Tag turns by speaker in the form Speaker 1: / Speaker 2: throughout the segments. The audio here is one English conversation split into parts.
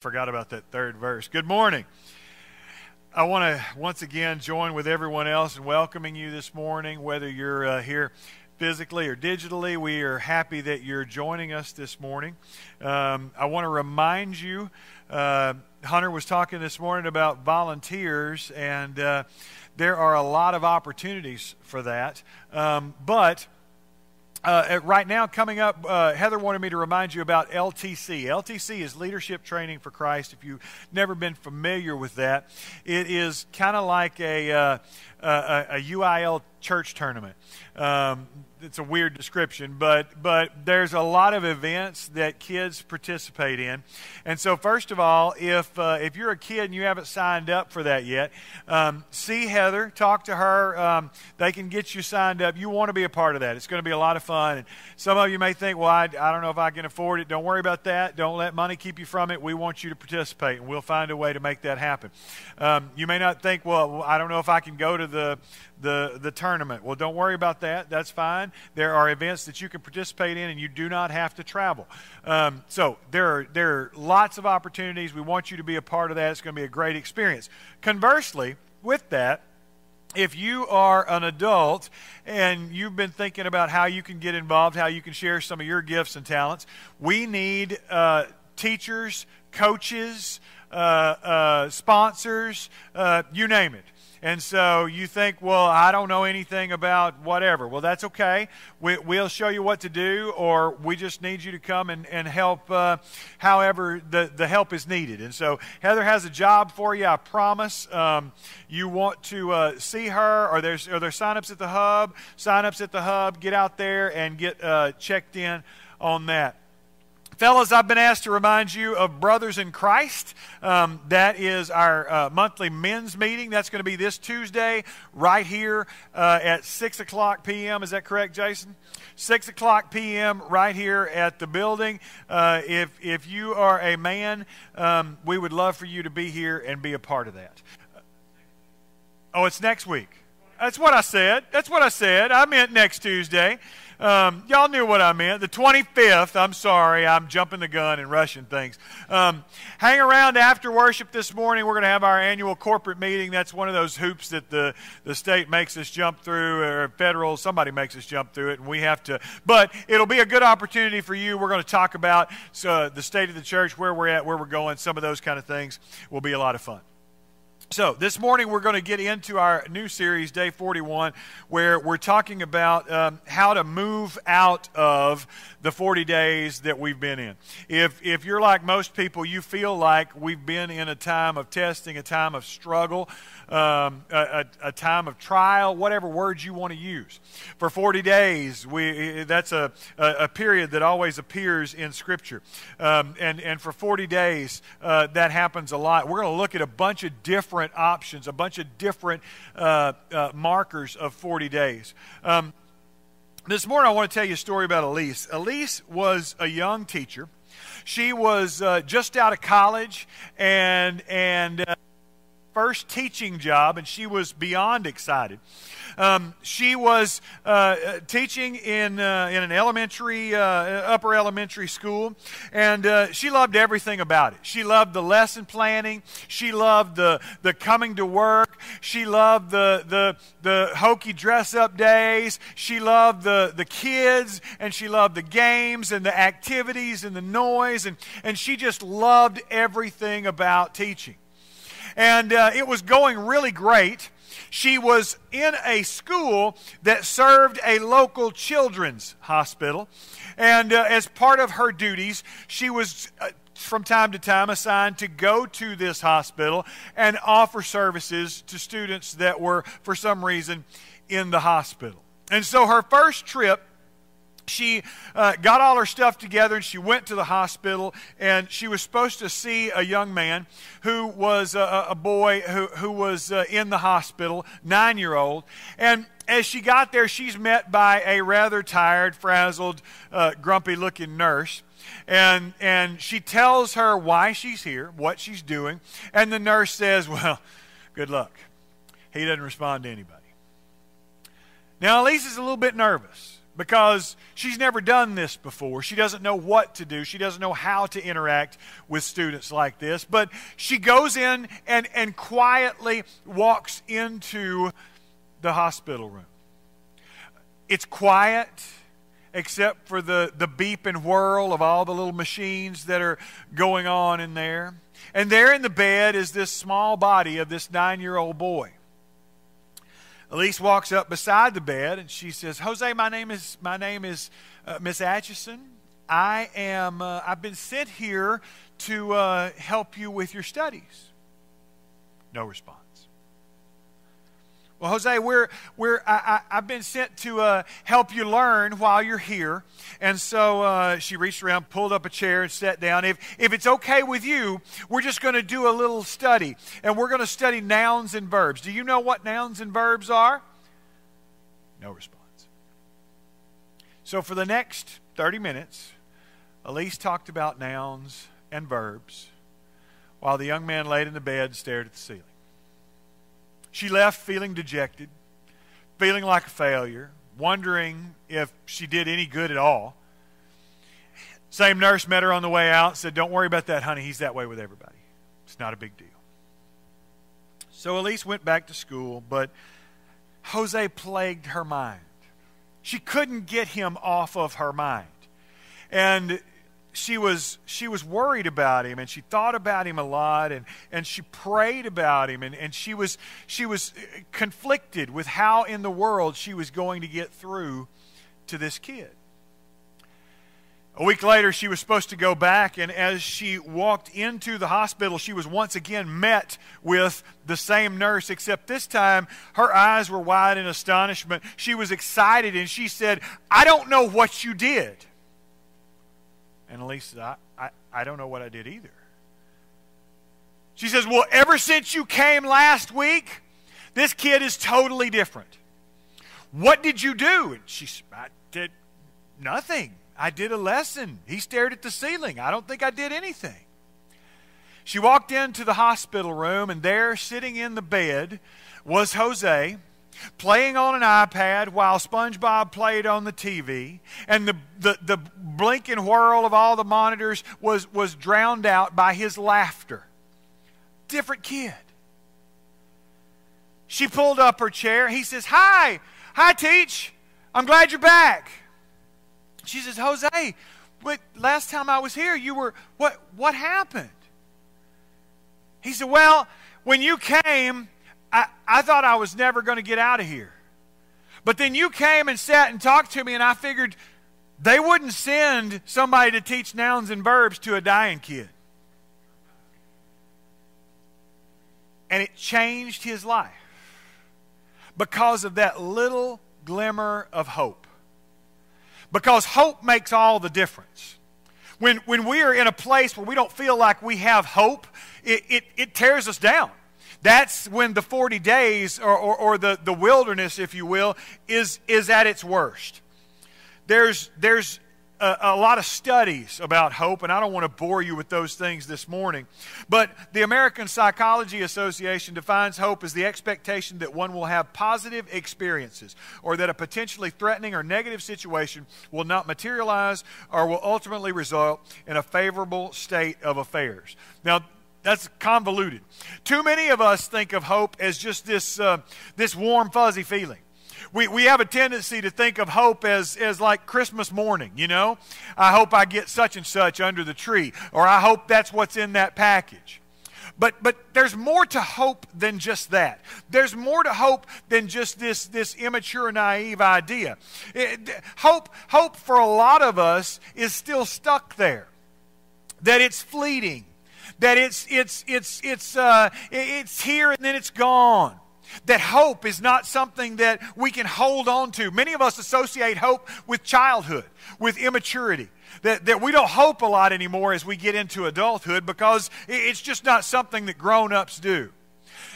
Speaker 1: Forgot about that third verse. Good morning. I want to once again join with everyone else in welcoming you this morning, whether you're uh, here physically or digitally. We are happy that you're joining us this morning. Um, I want to remind you uh, Hunter was talking this morning about volunteers, and uh, there are a lot of opportunities for that. Um, but uh, right now, coming up, uh, Heather wanted me to remind you about LTC. LTC is Leadership Training for Christ. If you've never been familiar with that, it is kind of like a, uh, a, a, UIL church tournament. Um, it's a weird description, but but there's a lot of events that kids participate in, and so first of all, if uh, if you're a kid and you haven't signed up for that yet, um, see Heather, talk to her. Um, they can get you signed up. You want to be a part of that. It's going to be a lot of fun. And some of you may think, well, I, I don't know if I can afford it. Don't worry about that. Don't let money keep you from it. We want you to participate, and we'll find a way to make that happen. Um, you may not think, well, I don't know if I can go to the the, the tournament. Well, don't worry about that. That's fine. There are events that you can participate in, and you do not have to travel. Um, so there are, there are lots of opportunities. We want you to be a part of that. It's going to be a great experience. Conversely, with that, if you are an adult and you've been thinking about how you can get involved, how you can share some of your gifts and talents, we need uh, teachers, coaches, uh, uh, sponsors, uh, you name it. And so you think, well, I don't know anything about whatever. Well, that's okay. We, will show you what to do, or we just need you to come and, and help uh, however the, the help is needed. And so Heather has a job for you, I promise. Um, you want to uh, see her, or there's, are there sign-ups at the hub? Sign-ups at the hub. Get out there and get uh, checked in on that. Fellas, I've been asked to remind you of Brothers in Christ. Um, that is our uh, monthly men's meeting. That's going to be this Tuesday right here uh, at 6 o'clock p.m. Is that correct, Jason? 6 o'clock p.m. right here at the building. Uh, if, if you are a man, um, we would love for you to be here and be a part of that. Oh, it's next week. That's what I said. That's what I said. I meant next Tuesday. Um, y'all knew what I meant. The 25th, I'm sorry, I'm jumping the gun and rushing things. Um, hang around after worship this morning. We're going to have our annual corporate meeting. That's one of those hoops that the, the state makes us jump through, or federal, somebody makes us jump through it, and we have to. But it'll be a good opportunity for you. We're going to talk about uh, the state of the church, where we're at, where we're going, some of those kind of things. Will be a lot of fun. So, this morning we're going to get into our new series, Day 41, where we're talking about um, how to move out of the 40 days that we've been in. If, if you're like most people, you feel like we've been in a time of testing, a time of struggle, um, a, a, time of trial, whatever words you want to use. For 40 days, we, that's a, a, period that always appears in Scripture. Um, and, and for 40 days, uh, that happens a lot. We're going to look at a bunch of different options, a bunch of different uh, uh, markers of 40 days. Um, this morning, I want to tell you a story about Elise. Elise was a young teacher. She was uh, just out of college and and uh, first teaching job, and she was beyond excited. Um, she was uh, teaching in, uh, in an elementary, uh, upper elementary school, and uh, she loved everything about it. She loved the lesson planning. She loved the, the coming to work. She loved the, the, the hokey dress up days. She loved the, the kids, and she loved the games and the activities and the noise, and, and she just loved everything about teaching. And uh, it was going really great she was in a school that served a local children's hospital. And uh, as part of her duties, she was uh, from time to time assigned to go to this hospital and offer services to students that were, for some reason, in the hospital. And so her first trip she uh, got all her stuff together and she went to the hospital and she was supposed to see a young man who was a, a boy who, who was uh, in the hospital nine year old and as she got there she's met by a rather tired frazzled uh, grumpy looking nurse. And and she tells her why she's here what she's doing and the nurse says well good luck. He doesn't respond to anybody. Now elise is a little bit nervous because she's never done this before. She doesn't know what to do. She doesn't know how to interact with students like this. But she goes in and, and quietly walks into the hospital room. It's quiet except for the, the beep and whirl of all the little machines that are going on in there. And there in the bed is this small body of this nine year old boy. Elise walks up beside the bed and she says, "Jose, my name is my name is uh, Miss Atchison. I am uh, I've been sent here to uh, help you with your studies." No response. Well, Jose, we're, we're, I, have been sent to uh, help you learn while you're here. And so uh, she reached around, pulled up a chair, and sat down. If, if it's okay with you, we're just going to do a little study. And we're going to study nouns and verbs. Do you know what nouns and verbs are? No response. So for the next 30 minutes, Elise talked about nouns and verbs while the young man laid in the bed and stared at the ceiling. She left feeling dejected, feeling like a failure, wondering if she did any good at all. Same nurse met her on the way out, said, Don't worry about that, honey. He's that way with everybody. It's not a big deal. So Elise went back to school, but Jose plagued her mind. She couldn't get him off of her mind. And she was she was worried about him and she thought about him a lot and, and she prayed about him and, and she was she was uh, conflicted with how in the world she was going to get through to this kid. A week later, she was supposed to go back, and as she walked into the hospital, she was once again met with the same nurse, except this time her eyes were wide in astonishment. She was excited, and she said, I don't know what you did. And Elise says, I, I, I don't know what I did either. She says, Well, ever since you came last week, this kid is totally different. What did you do? And she said, I did nothing. I did a lesson. He stared at the ceiling. I don't think I did anything. She walked into the hospital room, and there, sitting in the bed, was Jose playing on an iPad while SpongeBob played on the TV, and the, the, the blink and whirl of all the monitors was, was drowned out by his laughter. Different kid. She pulled up her chair. He says, Hi, hi, Teach. I'm glad you're back. She says, Jose, but last time I was here, you were, what, what happened? He said, Well, when you came, I, I thought I was never going to get out of here. But then you came and sat and talked to me, and I figured they wouldn't send somebody to teach nouns and verbs to a dying kid. And it changed his life because of that little glimmer of hope. Because hope makes all the difference. When, when we are in a place where we don't feel like we have hope, it, it, it tears us down. That's when the 40 days, or, or, or, the, the wilderness, if you will, is, is at its worst. There's, there's a, a, lot of studies about hope, and I don't want to bore you with those things this morning. But the American Psychology Association defines hope as the expectation that one will have positive experiences, or that a potentially threatening or negative situation will not materialize or will ultimately result in a favorable state of affairs. Now, that's convoluted. Too many of us think of hope as just this, uh, this warm, fuzzy feeling. We, we have a tendency to think of hope as, as like Christmas morning, you know? I hope I get such and such under the tree, or I hope that's what's in that package. But, but there's more to hope than just that. There's more to hope than just this, this immature, naive idea. It, hope, hope for a lot of us is still stuck there, that it's fleeting that it's, it's, it's, it's, uh, it's here and then it's gone. That hope is not something that we can hold on to. Many of us associate hope with childhood, with immaturity. That, that we don't hope a lot anymore as we get into adulthood because it's just not something that grown ups do.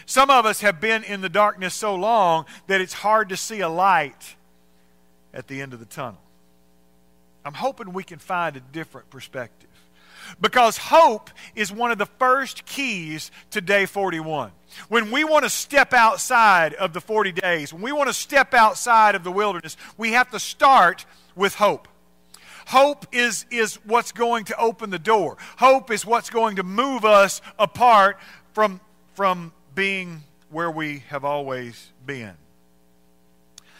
Speaker 1: Some of us have been in the darkness so long that it's hard to see a light at the end of the tunnel. I'm hoping we can find a different perspective. Because hope is one of the first keys to day 41. When we want to step outside of the 40 days, when we want to step outside of the wilderness, we have to start with hope. Hope is, is what's going to open the door. Hope is what's going to move us apart from, from being where we have always been.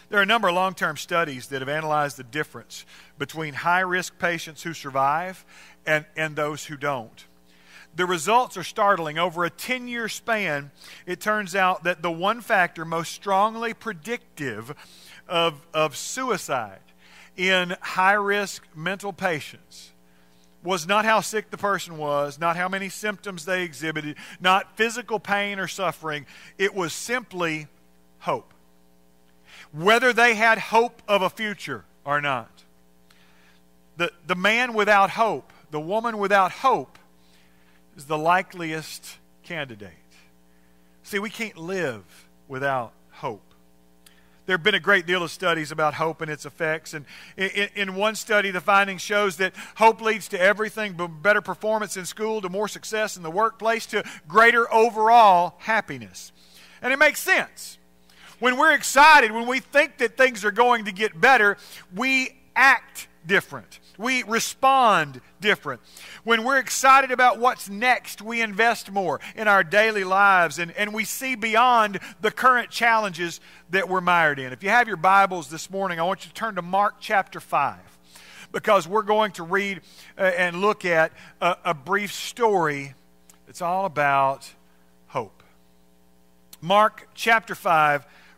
Speaker 1: There are a number of long term studies that have analyzed the difference between high risk patients who survive and, and those who don't. The results are startling. Over a 10 year span, it turns out that the one factor most strongly predictive of, of suicide in high risk mental patients was not how sick the person was, not how many symptoms they exhibited, not physical pain or suffering. It was simply hope. Whether they had hope of a future or not. The, the man without hope, the woman without hope, is the likeliest candidate. See, we can't live without hope there have been a great deal of studies about hope and its effects. And in, in, one study, the finding shows that hope leads to everything from better performance in school to more success in the workplace to greater overall happiness. And it makes sense. When we're excited, when we think that things are going to get better, we act different. We respond different. When we're excited about what's next, we invest more in our daily lives and, and we see beyond the current challenges that we're mired in. If you have your Bibles this morning, I want you to turn to Mark chapter 5 because we're going to read uh, and look at a, a brief story that's all about hope. Mark chapter 5,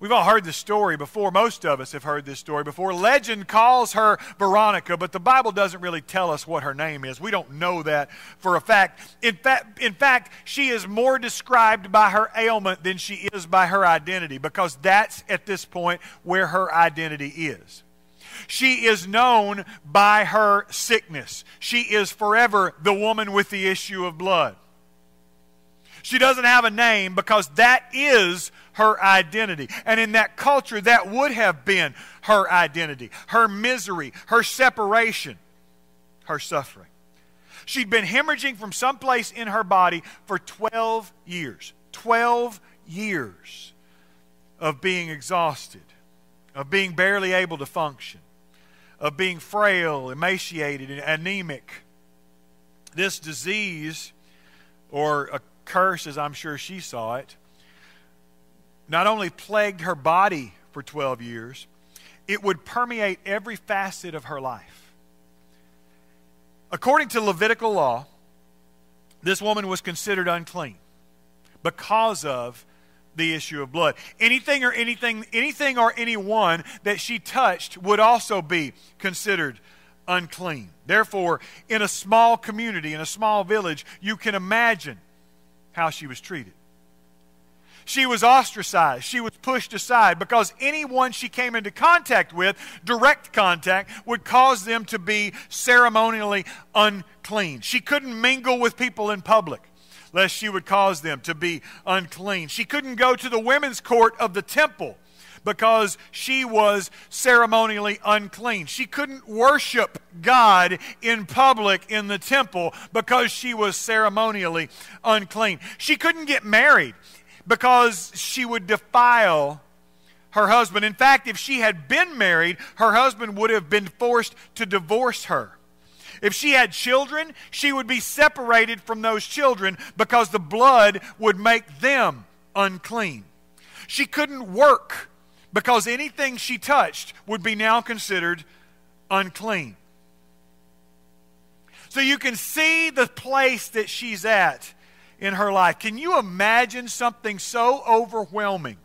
Speaker 1: We've all heard this story before. Most of us have heard this story before. Legend calls her Veronica, but the Bible doesn't really tell us what her name is. We don't know that for a fact. In fact, in fact, she is more described by her ailment than she is by her identity because that's at this point where her identity is. She is known by her sickness. She is forever the woman with the issue of blood. She doesn't have a name because that is her identity. And in that culture, that would have been her identity her misery, her separation, her suffering. She'd been hemorrhaging from someplace in her body for 12 years. 12 years of being exhausted, of being barely able to function, of being frail, emaciated, and anemic. This disease, or a curse as I'm sure she saw it, not only plagued her body for 12 years, it would permeate every facet of her life. According to Levitical law, this woman was considered unclean because of the issue of blood. Anything or anything anything or anyone that she touched would also be considered unclean. Therefore, in a small community, in a small village, you can imagine how she was treated. She was ostracized. She was pushed aside because anyone she came into contact with, direct contact, would cause them to be ceremonially unclean. She couldn't mingle with people in public lest she would cause them to be unclean. She couldn't go to the women's court of the temple because she was ceremonially unclean. She couldn't worship God in public in the temple because she was ceremonially unclean. She couldn't get married because she would defile her husband. In fact, if she had been married, her husband would have been forced to divorce her. If she had children, she would be separated from those children because the blood would make them unclean. She couldn't work because anything she touched would be now considered unclean. So you can see the place that she's at in her life. Can you imagine something so overwhelming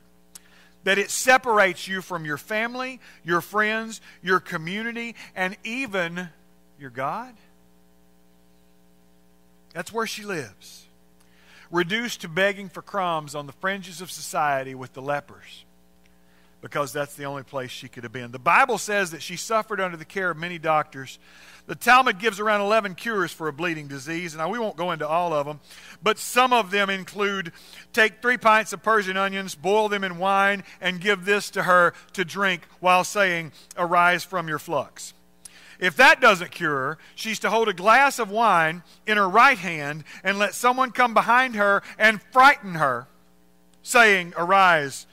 Speaker 1: that it separates you from your family, your friends, your community, and even your God? That's where she lives. reduced to begging for crumbs on the fringes of society with the lepers because that's the only place she could have been. The Bible says that she suffered under the care of many doctors. The Talmud gives around 11 cures for a bleeding disease. Now, we won't go into all of them, but some of them include take three pints of Persian onions, boil them in wine, and give this to her to drink while saying, Arise from your flux. If that doesn't cure her, she's to hold a glass of wine in her right hand and let someone come behind her and frighten her, saying, Arise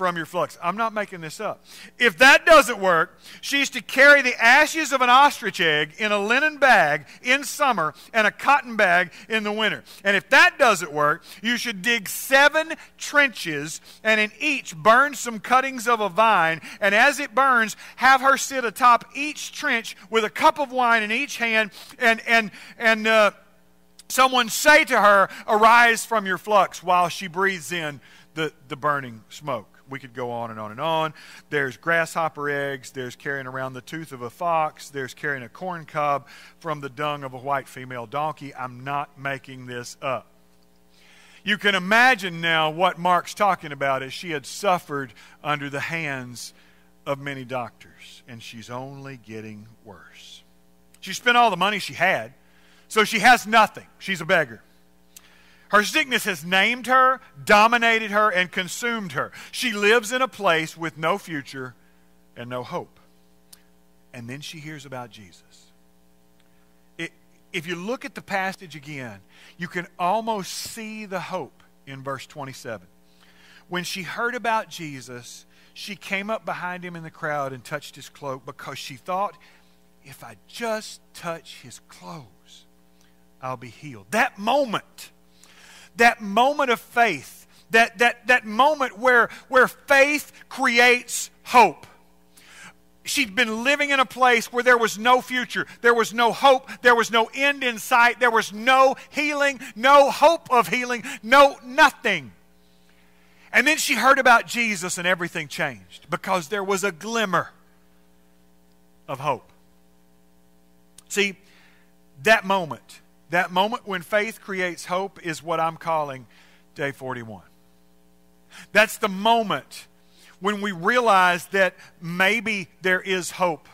Speaker 1: from your flux. I'm not making this up. If that doesn't work, she's to carry the ashes of an ostrich egg in a linen bag in summer and a cotton bag in the winter. And if that doesn't work, you should dig seven trenches and in each burn some cuttings of a vine. And as it burns, have her sit atop each trench with a cup of wine in each hand and, and, and, uh, someone say to her, Arise from your flux, while she breathes in the, the burning smoke we could go on and on and on. There's grasshopper eggs. There's carrying around the tooth of a fox. There's carrying a corn cob from the dung of a white female donkey. I'm not making this up. You can imagine now what Mark's talking about as she had suffered under the hands of many doctors, and she's only getting worse. She spent all the money she had, so she has nothing. She's a beggar. Her sickness has named her, dominated her, and consumed her. She lives in a place with no future and no hope. And then she hears about Jesus. It, if you look at the passage again, you can almost see the hope in verse 27. When she heard about Jesus, she came up behind him in the crowd and touched his cloak because she thought, if I just touch his clothes, I'll be healed. That moment that moment of faith, that, that, that moment where, where faith creates hope. She'd been living in a place where there was no future, there was no hope, there was no end in sight, there was no healing, no hope of healing, no nothing. And then she heard about Jesus and everything changed because there was a glimmer of hope. See, that moment that moment when faith creates hope is what I'm calling day 41. That's the moment when we realize that maybe there is hope.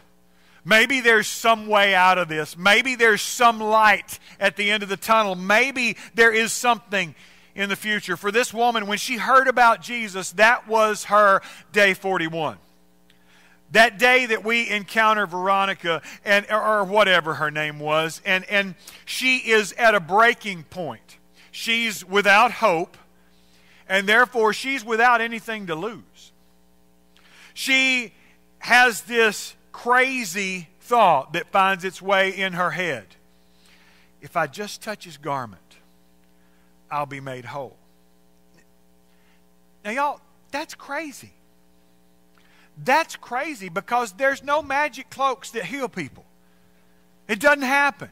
Speaker 1: Maybe there's some way out of this. Maybe there's some light at the end of the tunnel. Maybe there is something in the future. For this woman, when she heard about Jesus, that was her day 41 that day that we encounter Veronica and or whatever her name was and and she is at a breaking point. She's without hope and therefore she's without anything to lose. She has this crazy thought that finds its way in her head. If i just touch his garment i'll be made whole. Now y'all that's crazy that's crazy because there's no magic cloaks that heal people. It doesn't happen.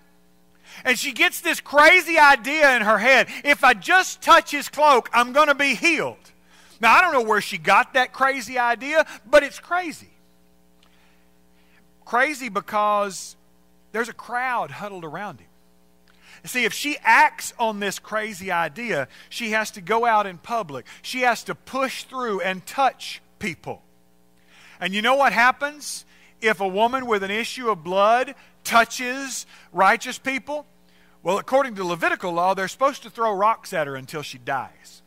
Speaker 1: And she gets this crazy idea in her head if I just touch his cloak, I'm going to be healed. Now, I don't know where she got that crazy idea, but it's crazy. Crazy because there's a crowd huddled around him. See, if she acts on this crazy idea, she has to go out in public. She has to push through and touch people. And you know what happens if a woman with an issue of blood touches righteous people? Well, according to Levitical law, they're supposed to throw rocks at her until she dies.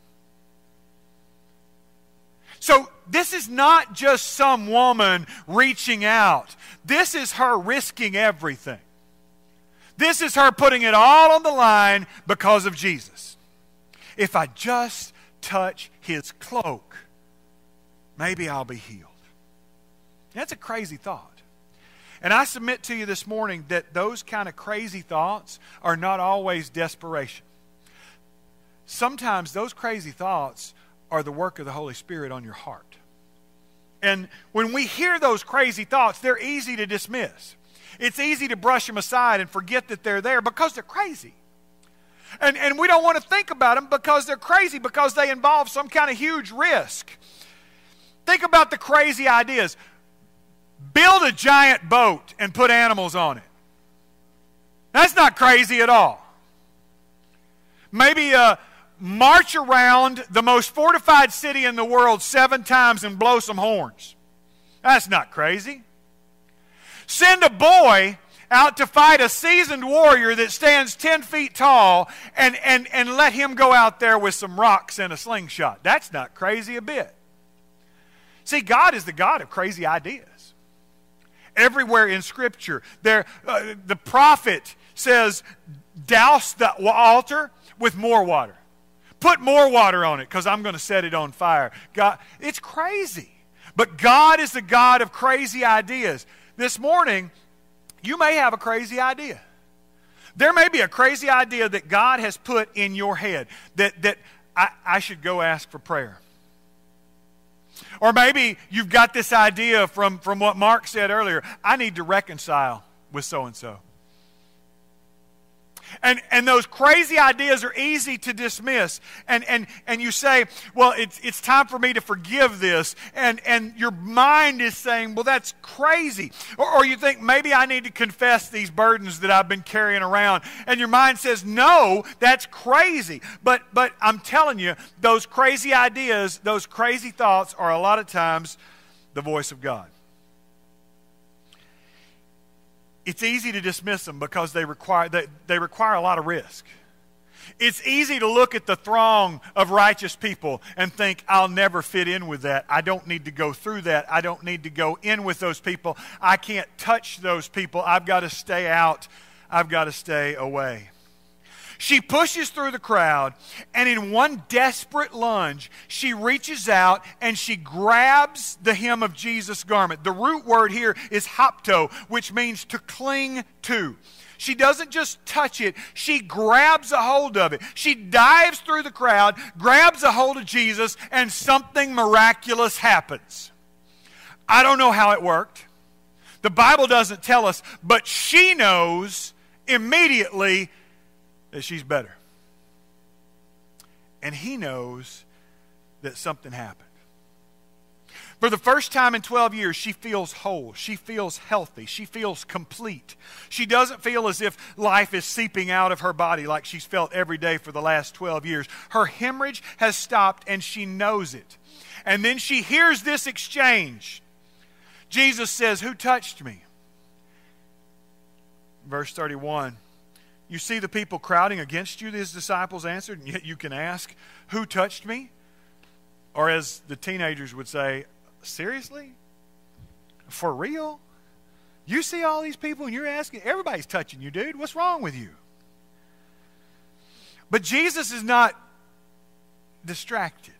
Speaker 1: So, this is not just some woman reaching out. This is her risking everything. This is her putting it all on the line because of Jesus. If I just touch his cloak, maybe I'll be healed. That's a crazy thought. And I submit to you this morning that those kind of crazy thoughts are not always desperation. Sometimes those crazy thoughts are the work of the Holy Spirit on your heart. And when we hear those crazy thoughts, they're easy to dismiss. It's easy to brush them aside and forget that they're there because they're crazy. And, and we don't want to think about them because they're crazy, because they involve some kind of huge risk. Think about the crazy ideas build a giant boat and put animals on it. That's not crazy at all. Maybe uh, march around the most fortified city in the world seven times and blow some horns. That's not crazy. Send a boy out to fight a seasoned warrior that stands 10 feet tall and, and, and let him go out there with some rocks and a slingshot. That's not crazy a bit. See, God is the God of crazy ideas. Everywhere in Scripture, there, uh, the prophet says, douse the altar with more water. Put more water on it because I'm going to set it on fire. God, it's crazy. But God is the God of crazy ideas. This morning, you may have a crazy idea. There may be a crazy idea that God has put in your head that, that I, I should go ask for prayer. Or maybe you've got this idea from, from what Mark said earlier I need to reconcile with so and so. And, and those crazy ideas are easy to dismiss. And, and, and you say, well, it's, it's time for me to forgive this. And, and your mind is saying, well, that's crazy. Or, or you think, maybe I need to confess these burdens that I've been carrying around. And your mind says, no, that's crazy. But, but I'm telling you, those crazy ideas, those crazy thoughts are a lot of times the voice of God. It's easy to dismiss them because they require, they, they require a lot of risk. It's easy to look at the throng of righteous people and think, I'll never fit in with that. I don't need to go through that. I don't need to go in with those people. I can't touch those people. I've got to stay out. I've got to stay away. She pushes through the crowd, and in one desperate lunge, she reaches out and she grabs the hem of Jesus' garment. The root word here is hapto, which means to cling to. She doesn't just touch it, she grabs a hold of it. She dives through the crowd, grabs a hold of Jesus, and something miraculous happens. I don't know how it worked. The Bible doesn't tell us, but she knows immediately that she's better. And he knows that something happened. For the first time in 12 years, she feels whole. She feels healthy. She feels complete. She doesn't feel as if life is seeping out of her body like she's felt every day for the last 12 years. Her hemorrhage has stopped and she knows it. And then she hears this exchange. Jesus says, Who touched me? Verse 31 you see the people crowding against you, his disciples answered, and yet you can ask, Who touched me? Or as the teenagers would say, Seriously? For real? You see all these people and you're asking, everybody's touching you, dude. What's wrong with you? But Jesus is not distracted.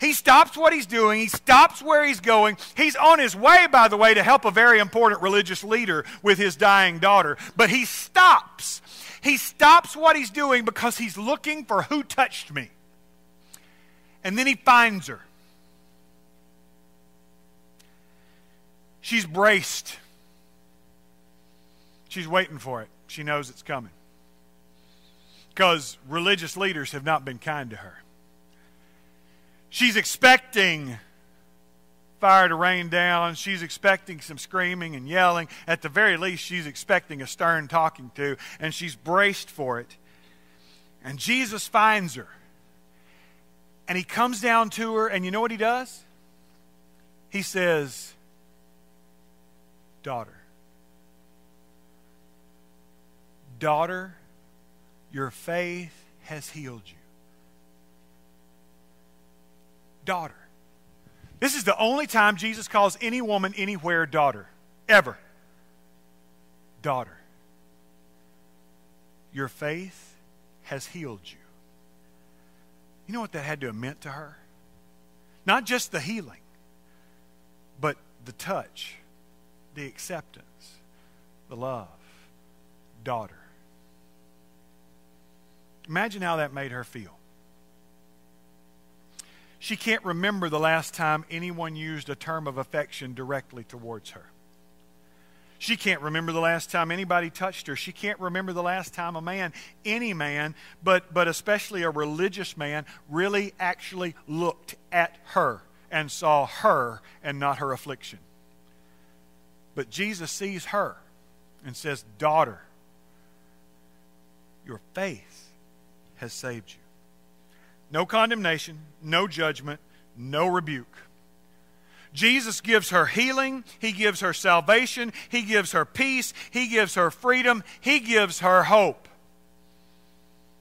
Speaker 1: He stops what he's doing. He stops where he's going. He's on his way, by the way, to help a very important religious leader with his dying daughter. But he stops. He stops what he's doing because he's looking for who touched me. And then he finds her. She's braced. She's waiting for it. She knows it's coming. Because religious leaders have not been kind to her. She's expecting fire to rain down. She's expecting some screaming and yelling. At the very least, she's expecting a stern talking to, and she's braced for it. And Jesus finds her. And he comes down to her, and you know what he does? He says, Daughter. Daughter, your faith has healed you. Daughter. This is the only time Jesus calls any woman anywhere daughter, ever. Daughter. Your faith has healed you. You know what that had to have meant to her? Not just the healing, but the touch, the acceptance, the love. Daughter. Imagine how that made her feel. She can't remember the last time anyone used a term of affection directly towards her. She can't remember the last time anybody touched her. She can't remember the last time a man, any man, but, but especially a religious man, really actually looked at her and saw her and not her affliction. But Jesus sees her and says, Daughter, your faith has saved you. No condemnation, no judgment, no rebuke. Jesus gives her healing, He gives her salvation, He gives her peace, He gives her freedom, He gives her hope.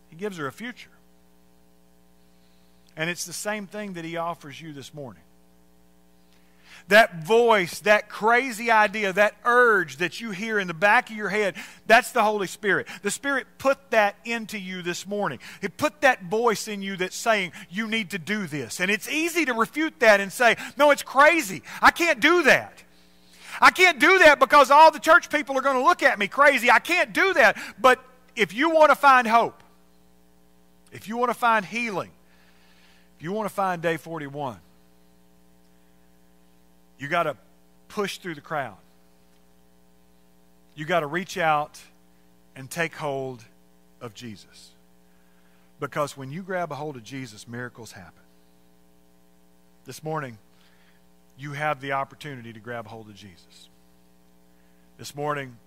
Speaker 1: He gives her a future. And it's the same thing that He offers you this morning that voice, that crazy idea, that urge that you hear in the back of your head, that's the Holy Spirit. The Spirit put that into you this morning. He put that voice in you that's saying, you need to do this. And it's easy to refute that and say, no, it's crazy. I can't do that. I can't do that because all the church people are going to look at me crazy. I can't do that. But if you want to find hope, if you want to find healing, if you want to find day 41, you got to push through the crowd. You got to reach out and take hold of Jesus. Because when you grab a hold of Jesus, miracles happen. This morning, you have the opportunity to grab a hold of Jesus. This morning,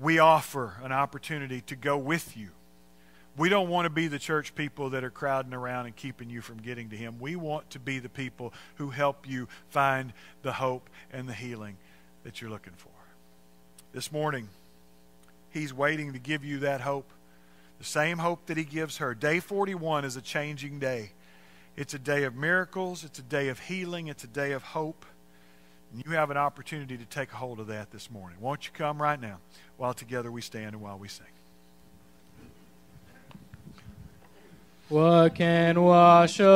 Speaker 1: we offer an opportunity to go with you we don't want to be the church people that are crowding around and keeping you from getting to Him. We want to be the people who help you find the hope and the healing that you're looking for. This morning, He's waiting to give you that hope, the same hope that He gives her. Day 41 is a changing day. It's a day of miracles, it's a day of healing, it's a day of hope. And you have an opportunity to take a hold of that this morning. Won't you come right now while together we stand and while we sing?
Speaker 2: What can wash away?